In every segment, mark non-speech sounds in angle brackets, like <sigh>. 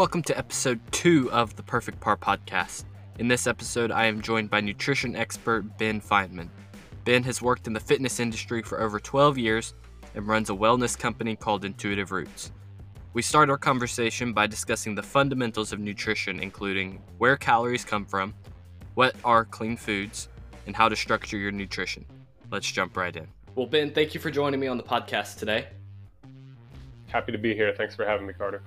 Welcome to episode two of the Perfect Par podcast. In this episode, I am joined by nutrition expert Benn Fineman. Benn has worked in the fitness industry for over 12 years and runs a wellness company called Intuitive Roots. We start our conversation by discussing the fundamentals of nutrition, including where calories come from, what are clean foods, and how to structure your nutrition. Let's jump right in. Well, Benn, thank you for joining me on the podcast today. Happy to be here. Thanks for having me, Carter.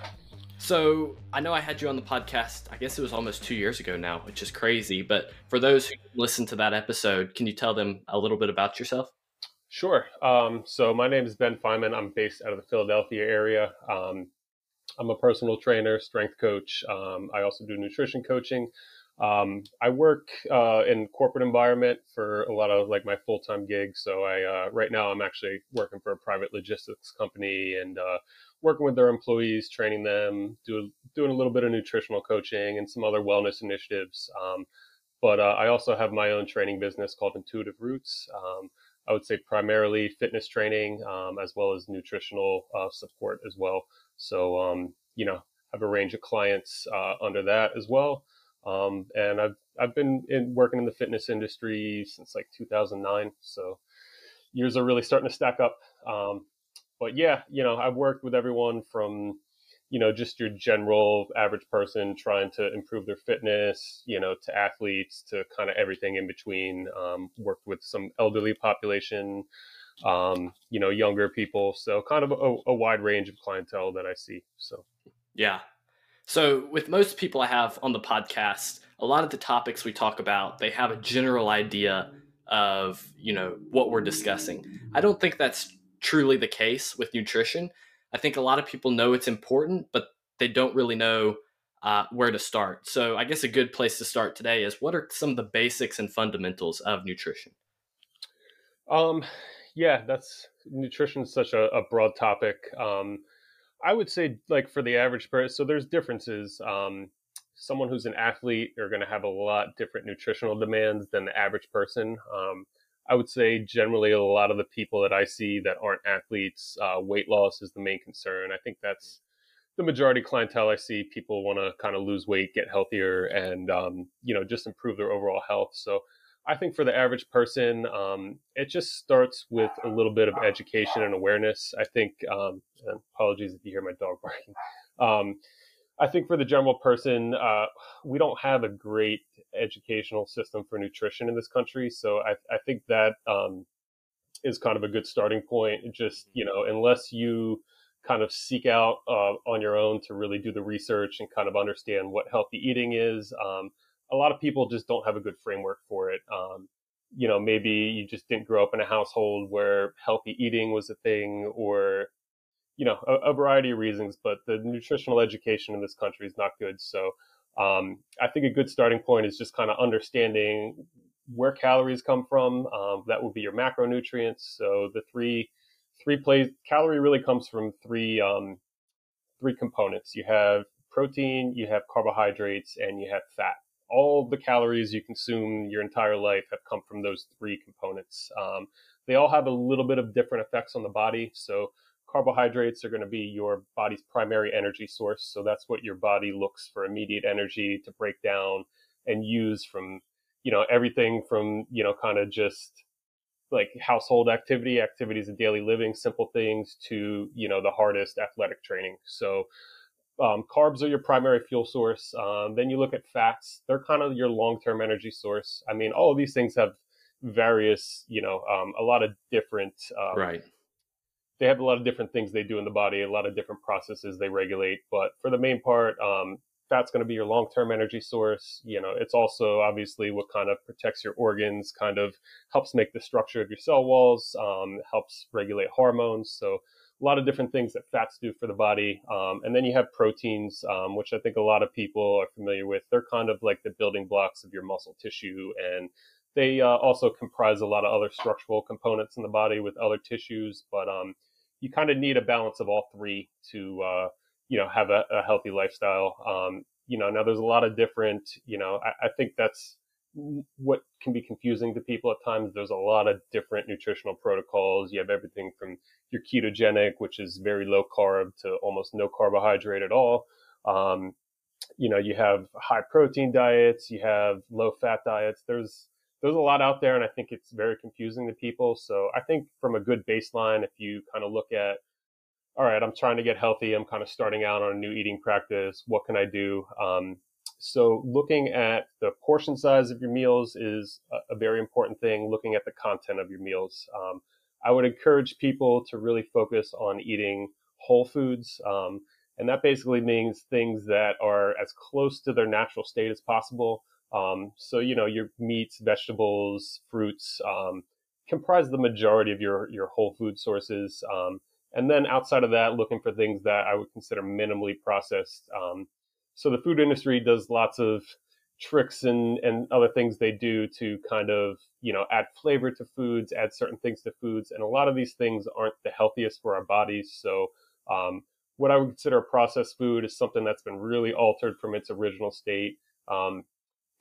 So I know I had you on the podcast. I guess it was almost two years ago now, which is crazy. But for those who listened to that episode, can you tell them a little bit about yourself? Sure. Um, so my name is Benn Fineman. I'm based out of the Philadelphia area. Um, I'm a personal trainer, strength coach. Um, I also do nutrition coaching. Um, I work uh, in corporate environment for a lot of like my full time gigs. So I uh, right now I'm actually working for a private logistics company and uh, working with their employees, training them, do, doing a little bit of nutritional coaching and some other wellness initiatives. Um, but uh, I also have my own training business called Intuitive Roots. Um, I would say primarily fitness training um, as well as nutritional uh, support as well. So, um, you know, I have a range of clients uh, under that as well. Um, and I've, I've been in, working in the fitness industry since like 2009. So years are really starting to stack up. Um, but yeah, you know, I've worked with everyone from, you know, just your general average person trying to improve their fitness, you know, to athletes, to kind of everything in between. Um, worked with some elderly population, um, you know, younger people. So kind of a, a wide range of clientele that I see. So, yeah. So with most people I have on the podcast, a lot of the topics we talk about, they have a general idea of, you know, what we're discussing. I don't think that's truly the case with nutrition. I think a lot of people know it's important, but they don't really know uh, where to start. So I guess a good place to start today is what are some of the basics and fundamentals of nutrition? Um, yeah, that's nutrition is such a, a broad topic. Um, I would say like for the average person, so there's differences. Um, someone who's an athlete are going to have a lot different nutritional demands than the average person. Um, I would say generally a lot of the people that I see that aren't athletes, uh, weight loss is the main concern. I think that's the majority clientele I see. People want to kind of lose weight, get healthier, and um, you know just improve their overall health. So I think for the average person, um, it just starts with a little bit of education and awareness. I think. Um, apologies if you hear my dog <laughs> barking. I think for the general person, uh, we don't have a great educational system for nutrition in this country. So I, I think that um, is kind of a good starting point. Just, you know, unless you kind of seek out uh, on your own to really do the research and kind of understand what healthy eating is, um, a lot of people just don't have a good framework for it. Um, you know, maybe you just didn't grow up in a household where healthy eating was a thing or you know, a, a, variety of reasons, but the nutritional education in this country is not good. So um, I think a good starting point is just kind of understanding where calories come from. Um, that would be your macronutrients. So the three three plays calorie really comes from three um, three components. You have protein, you have carbohydrates, and you have fat. All the calories you consume your entire life have come from those three components. Um, they all have a little bit of different effects on the body. So carbohydrates are going to be your body's primary energy source. So that's what your body looks for immediate energy to break down and use from, you know, everything from, you know, kind of just like household activity, activities of daily living, simple things to, you know, the hardest athletic training. So, um, carbs are your primary fuel source. Um, then you look at fats; they're kind of your long-term energy source. I mean, all of these things have various, you know, um, a lot of different um, right they have a lot of different things they do in the body, a lot of different processes they regulate. But for the main part, um, fat's going to be your long-term energy source. You know, it's also obviously what kind of protects your organs, kind of helps make the structure of your cell walls, um, helps regulate hormones. So a lot of different things that fats do for the body. Um, and then you have proteins, um, which I think a lot of people are familiar with. They're kind of like the building blocks of your muscle tissue and they uh, also comprise a lot of other structural components in the body with other tissues, but um, you kind of need a balance of all three to uh, you know have a, a healthy lifestyle. Um, you know, now there's a lot of different. You know, I, I think that's what can be confusing to people at times. There's a lot of different nutritional protocols. You have everything from your ketogenic, which is very low carb, to almost no carbohydrate at all. Um, you know, you have high protein diets, you have low fat diets. There's there's a lot out there, and I think it's very confusing to people. So I think from a good baseline, if you kind of look at, all right, I'm trying to get healthy, I'm kind of starting out on a new eating practice. What can I do? Um, so looking at the portion size of your meals is a, a very important thing. Looking at the content of your meals, um, I would encourage people to really focus on eating whole foods. Um, and that basically means things that are as close to their natural state as possible. Um, so, you know, your meats, vegetables, fruits um, comprise the majority of your, your whole food sources. Um, and then outside of that, looking for things that I would consider minimally processed. Um, so the food industry does lots of tricks and, and other things they do to kind of, you know, add flavor to foods, add certain things to foods. And a lot of these things aren't the healthiest for our bodies. So, um, what I would consider a processed food is something that's been really altered from its original state. Um,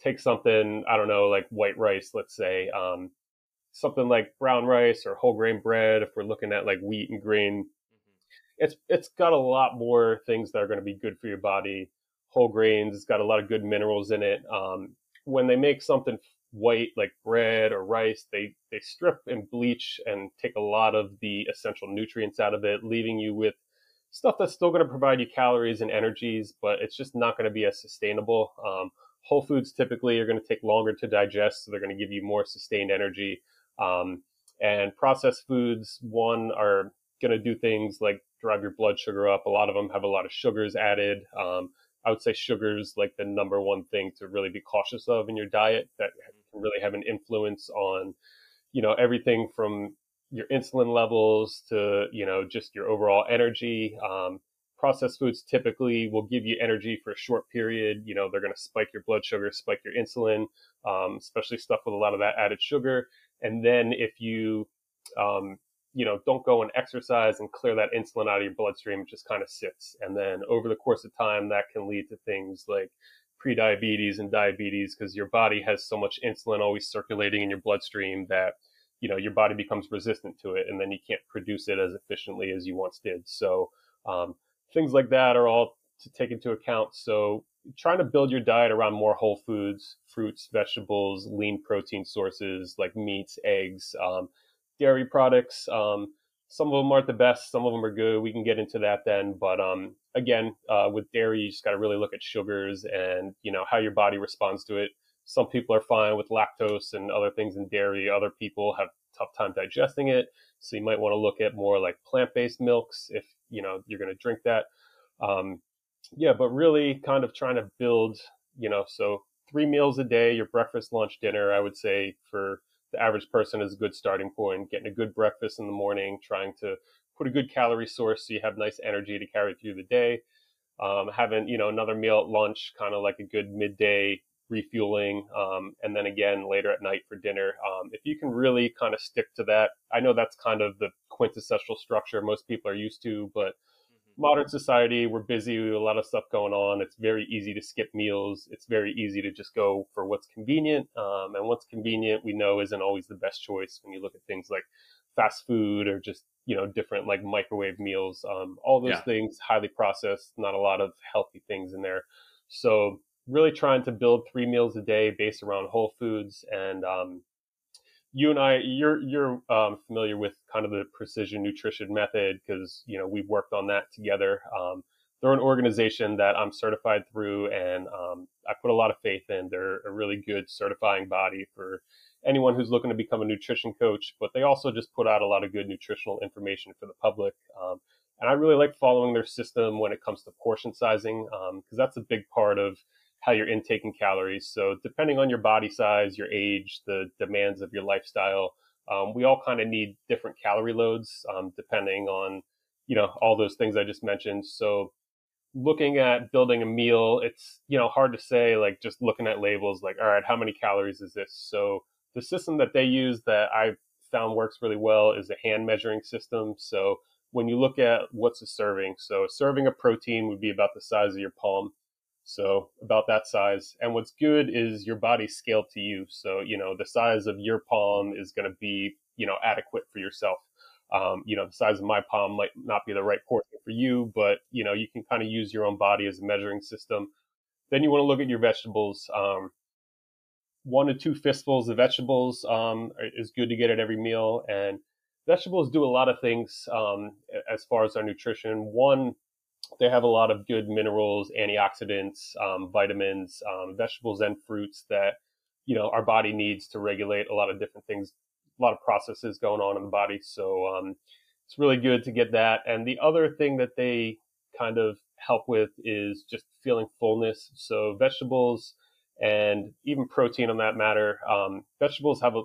take something, I don't know, like white rice, let's say, um, something like brown rice or whole grain bread. If we're looking at like wheat and grain, mm-hmm. it's it's got a lot more things that are going to be good for your body. Whole grains, it's got a lot of good minerals in it. Um, when they make something white like bread or rice, they they strip and bleach and take a lot of the essential nutrients out of it, leaving you with stuff that's still going to provide you calories and energies, but it's just not going to be as sustainable. Um, whole foods typically are going to take longer to digest, so they're going to give you more sustained energy. Um, and processed foods, one, are going to do things like drive your blood sugar up. A lot of them have a lot of sugars added. Um, I would say sugars like the number one thing to really be cautious of in your diet that can really have an influence on, you know, everything from your insulin levels to, you know, just your overall energy. Um, processed foods typically will give you energy for a short period. You know, they're going to spike your blood sugar, spike your insulin, um, especially stuff with a lot of that added sugar. And then if you, um, you know, don't go and exercise and clear that insulin out of your bloodstream, it just kind of sits. And then over the course of time, that can lead to things like prediabetes and diabetes because your body has so much insulin always circulating in your bloodstream that, you know, your body becomes resistant to it and then you can't produce it as efficiently as you once did. So, um, things like that are all to take into account. So trying to build your diet around more whole foods, fruits, vegetables, lean protein sources like meats, eggs, um, dairy products. Um, some of them aren't the best. Some of them are good. We can get into that then. But um, again, uh, with dairy, you just got to really look at sugars and you know how your body responds to it. Some people are fine with lactose and other things in dairy. Other people have tough time digesting it. So you might want to look at more like plant-based milks if you know you're going to drink that. Um, yeah, but really kind of trying to build, you know, so three meals a day, your breakfast, lunch, dinner. I would say for the average person is a good starting point. Getting a good breakfast in the morning, trying to put a good calorie source so you have nice energy to carry through the day. Um, having you know another meal at lunch, kind of like a good midday refueling, um, and then again later at night for dinner. Um, if you can really kind of stick to that, I know that's kind of the quintessential structure most people are used to, but mm-hmm. modern society, we're busy with a lot of stuff going on. It's very easy to skip meals. It's very easy to just go for what's convenient. Um, and what's convenient, we know, isn't always the best choice when you look at things like fast food or just you know different like microwave meals. Um, all those yeah. things highly processed, not a lot of healthy things in there. So really trying to build three meals a day based around whole foods and um, you and I, you're you're um, familiar with kind of the precision nutrition method because you know we've worked on that together. Um, they're an organization that I'm certified through, and um, I put a lot of faith in. They're a really good certifying body for anyone who's looking to become a nutrition coach. But they also just put out a lot of good nutritional information for the public. Um, and I really like following their system when it comes to portion sizing because um, that's a big part of how you're intaking calories. So depending on your body size, your age, the demands of your lifestyle, um, we all kind of need different calorie loads um, depending on you know all those things I just mentioned. So looking at building a meal, it's you know hard to say like just looking at labels like all right, how many calories is this? So the system that they use that I found works really well is a hand measuring system. So when you look at what's a serving, so a serving of protein would be about the size of your palm so about that size. And what's good is your body scaled to you. So, you know, the size of your palm is going to be, you know, adequate for yourself. Um, you know, the size of my palm might not be the right portion for you, but, you know, you can kind of use your own body as a measuring system. then you want to look at your vegetables. Um, one to two fistfuls of vegetables um, is good to get at every meal. And vegetables do a lot of things um, as far as our nutrition. One, they have a lot of good minerals, antioxidants, um, vitamins, um, vegetables and fruits that you know our body needs to regulate a lot of different things, a lot of processes going on in the body. So um, it's really good to get that. And the other thing that they kind of help with is just feeling fullness. So vegetables and even protein on that matter. Um, vegetables have a,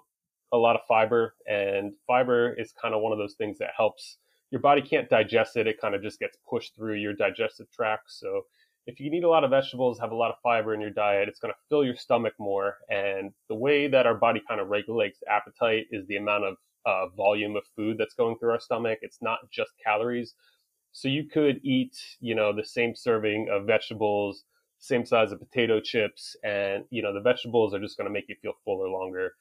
a lot of fiber, and fiber is kind of one of those things that helps your body can't digest it. It kind of just gets pushed through your digestive tract. So if you eat a lot of vegetables, have a lot of fiber in your diet, it's going to fill your stomach more. And the way that our body kind of regulates appetite is the amount of uh, volume of food that's going through our stomach. It's not just calories. So you could eat, you know, the same serving of vegetables, same size of potato chips, and you know the vegetables are just going to make you feel fuller longer.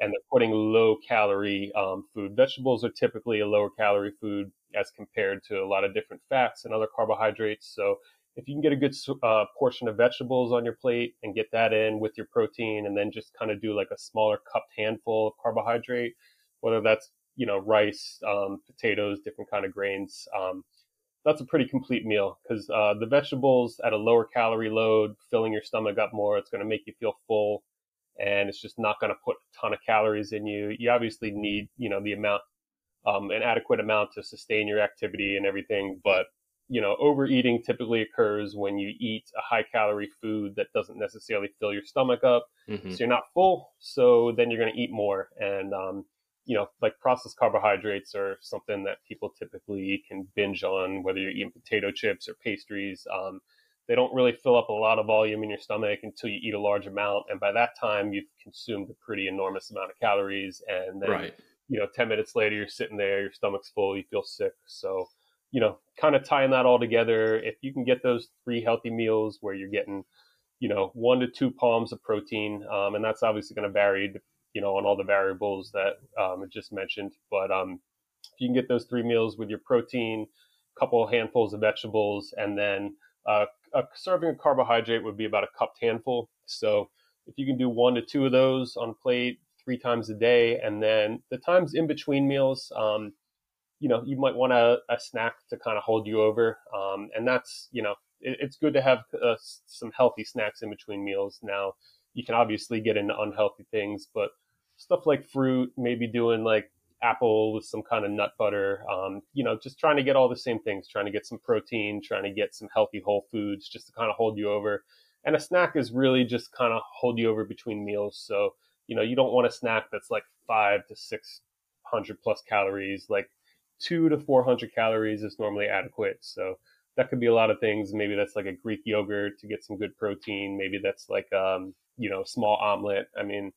And they're putting low calorie um, food. Vegetables are typically a lower calorie food as compared to a lot of different fats and other carbohydrates. So if you can get a good uh, portion of vegetables on your plate and get that in with your protein, and then just kind of do like a smaller cupped handful of carbohydrate, whether that's you know rice, um, potatoes, different kind of grains. Um, that's a pretty complete meal because uh, the vegetables at a lower calorie load, filling your stomach up more, it's going to make you feel full, and it's just not going to put a ton of calories in you. You obviously need, you know, the amount, um, an adequate amount to sustain your activity and everything, but you know, overeating typically occurs when you eat a high calorie food that doesn't necessarily fill your stomach up, mm-hmm. so you're not full. So then you're going to eat more, and um, you know, like processed carbohydrates are something that people typically can binge on, whether you're eating potato chips or pastries. Um, they don't really fill up a lot of volume in your stomach until you eat a large amount. And by that time, you've consumed a pretty enormous amount of calories. And then, right. you know, 10 minutes later, you're sitting there, your stomach's full, you feel sick. So, you know, kind of tying that all together, if you can get those three healthy meals where you're getting, you know, one to two palms of protein, um, and that's obviously going to vary you know, on all the variables that um, I just mentioned. But um, if you can get those three meals with your protein, a couple handfuls of vegetables, and then uh, a serving of carbohydrate would be about a cupped handful. So if you can do one to two of those on plate three times a day, and then the times in between meals, um, you know, you might want a, a, snack to kind of hold you over. Um, and that's, you know, it, it's good to have uh, some healthy snacks in between meals. Now, you can obviously get into unhealthy things, but stuff like fruit, maybe doing like apple with some kind of nut butter. Um, you know, just trying to get all the same things, trying to get some protein, trying to get some healthy whole foods just to kind of hold you over. And a snack is really just kind of hold you over between meals. So, you know, you don't want a snack that's like five to 600 plus calories, like two to 400 calories is normally adequate. So that could be a lot of things. Maybe that's like a Greek yogurt to get some good protein. Maybe that's like, um, you know, small omelet. I mean,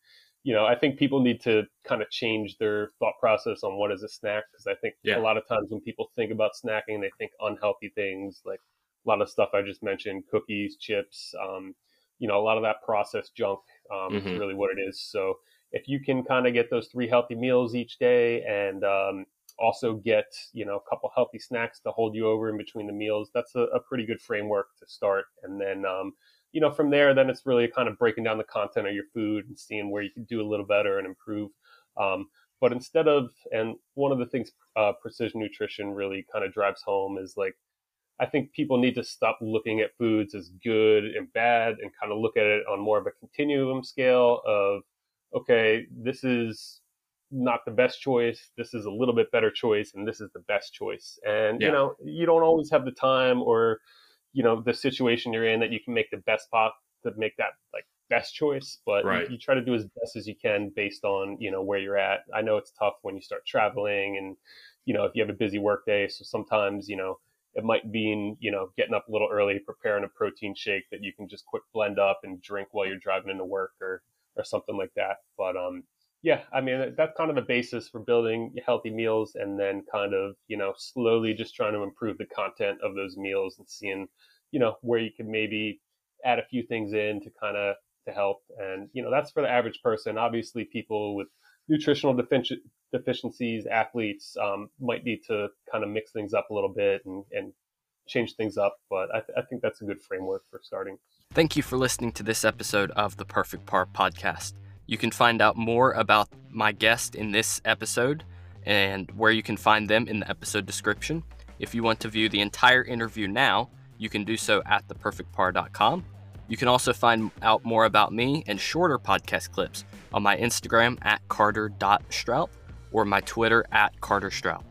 you know, I think people need to kind of change their thought process on what is a snack because I think yeah. a lot of times when people think about snacking, they think unhealthy things like a lot of stuff I just mentioned, cookies, chips, um, you know, a lot of that processed junk um, mm-hmm. is really what it is. So if you can kind of get those three healthy meals each day and um, also get you know a couple healthy snacks to hold you over in between the meals, that's a, a pretty good framework to start. And then um, you know, from there, then it's really kind of breaking down the content of your food and seeing where you can do a little better and improve. Um, but instead of, and one of the things uh, precision nutrition really kind of drives home is like, I think people need to stop looking at foods as good and bad and kind of look at it on more of a continuum scale of, okay, this is not the best choice. This is a little bit better choice, and this is the best choice. And yeah. you know, you don't always have the time or you know the situation you're in that you can make the best pot to make that like best choice but right. you, you, try to do as best as you can based on you know where you're at i know it's tough when you start traveling and you know if you have a busy work day so sometimes you know it might mean you know getting up a little early preparing a protein shake that you can just quick blend up and drink while you're driving into work or or something like that but um yeah i mean that's kind of the basis for building healthy meals and then kind of you know slowly just trying to improve the content of those meals and seeing you know, where you can maybe add a few things in to kind of to help. And, you know, that's for the average person. Obviously, people with nutritional defici- deficiencies, athletes um, might need to kind of mix things up a little bit and, and change things up. But I, th- I think that's a good framework for starting. Thank you for listening to this episode of the Perfect Par podcast. You can find out more about my guest in this episode and where you can find them in the episode description. If you want to view the entire interview now, you can do so at theperfectpar.com. You can also find out more about me and shorter podcast clips on my Instagram at carter.strout or my Twitter at carterstrout.